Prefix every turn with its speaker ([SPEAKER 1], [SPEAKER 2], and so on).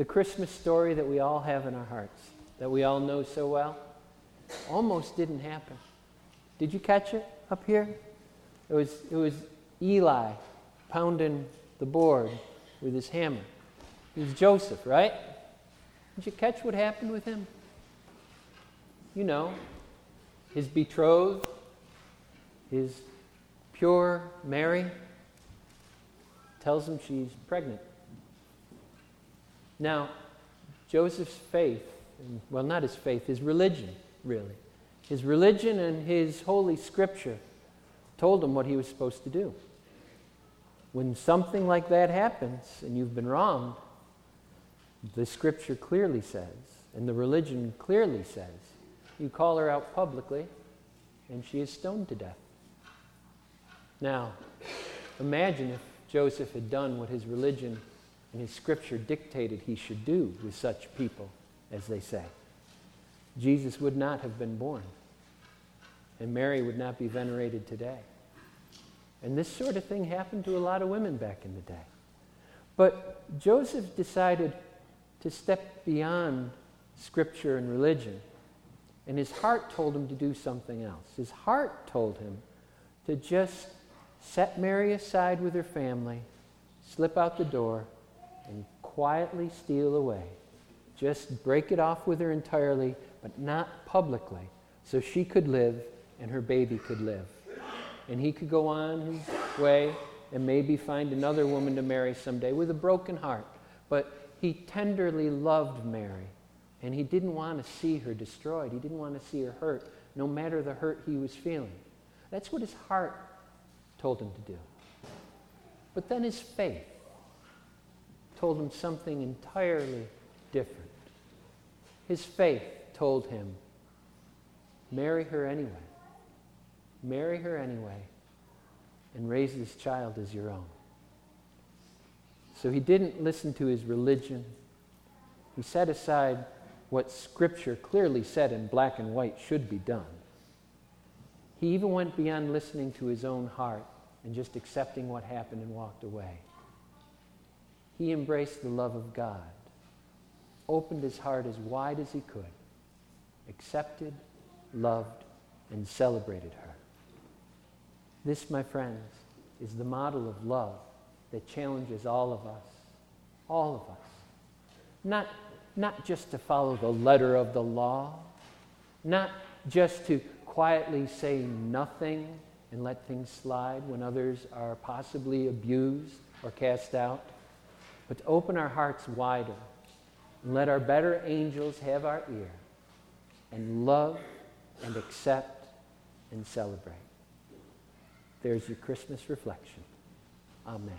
[SPEAKER 1] the Christmas story that we all have in our hearts, that we all know so well, almost didn't happen. Did you catch it up here? It was, it was Eli pounding the board with his hammer. It was Joseph, right? Did you catch what happened with him? You know, his betrothed, his pure Mary, tells him she's pregnant. Now, Joseph's faith, well, not his faith, his religion, really. His religion and his holy scripture told him what he was supposed to do. When something like that happens and you've been wronged, the scripture clearly says, and the religion clearly says, you call her out publicly and she is stoned to death. Now, imagine if Joseph had done what his religion and his scripture dictated he should do with such people, as they say. Jesus would not have been born, and Mary would not be venerated today. And this sort of thing happened to a lot of women back in the day. But Joseph decided to step beyond scripture and religion, and his heart told him to do something else. His heart told him to just set Mary aside with her family, slip out the door, quietly steal away. Just break it off with her entirely, but not publicly, so she could live and her baby could live. And he could go on his way and maybe find another woman to marry someday with a broken heart. But he tenderly loved Mary, and he didn't want to see her destroyed. He didn't want to see her hurt, no matter the hurt he was feeling. That's what his heart told him to do. But then his faith told him something entirely different. His faith told him, marry her anyway. Marry her anyway and raise this child as your own. So he didn't listen to his religion. He set aside what Scripture clearly said in black and white should be done. He even went beyond listening to his own heart and just accepting what happened and walked away. He embraced the love of God, opened his heart as wide as he could, accepted, loved, and celebrated her. This, my friends, is the model of love that challenges all of us, all of us. Not, not just to follow the letter of the law, not just to quietly say nothing and let things slide when others are possibly abused or cast out, but to open our hearts wider and let our better angels have our ear and love and accept and celebrate. There's your Christmas reflection. Amen.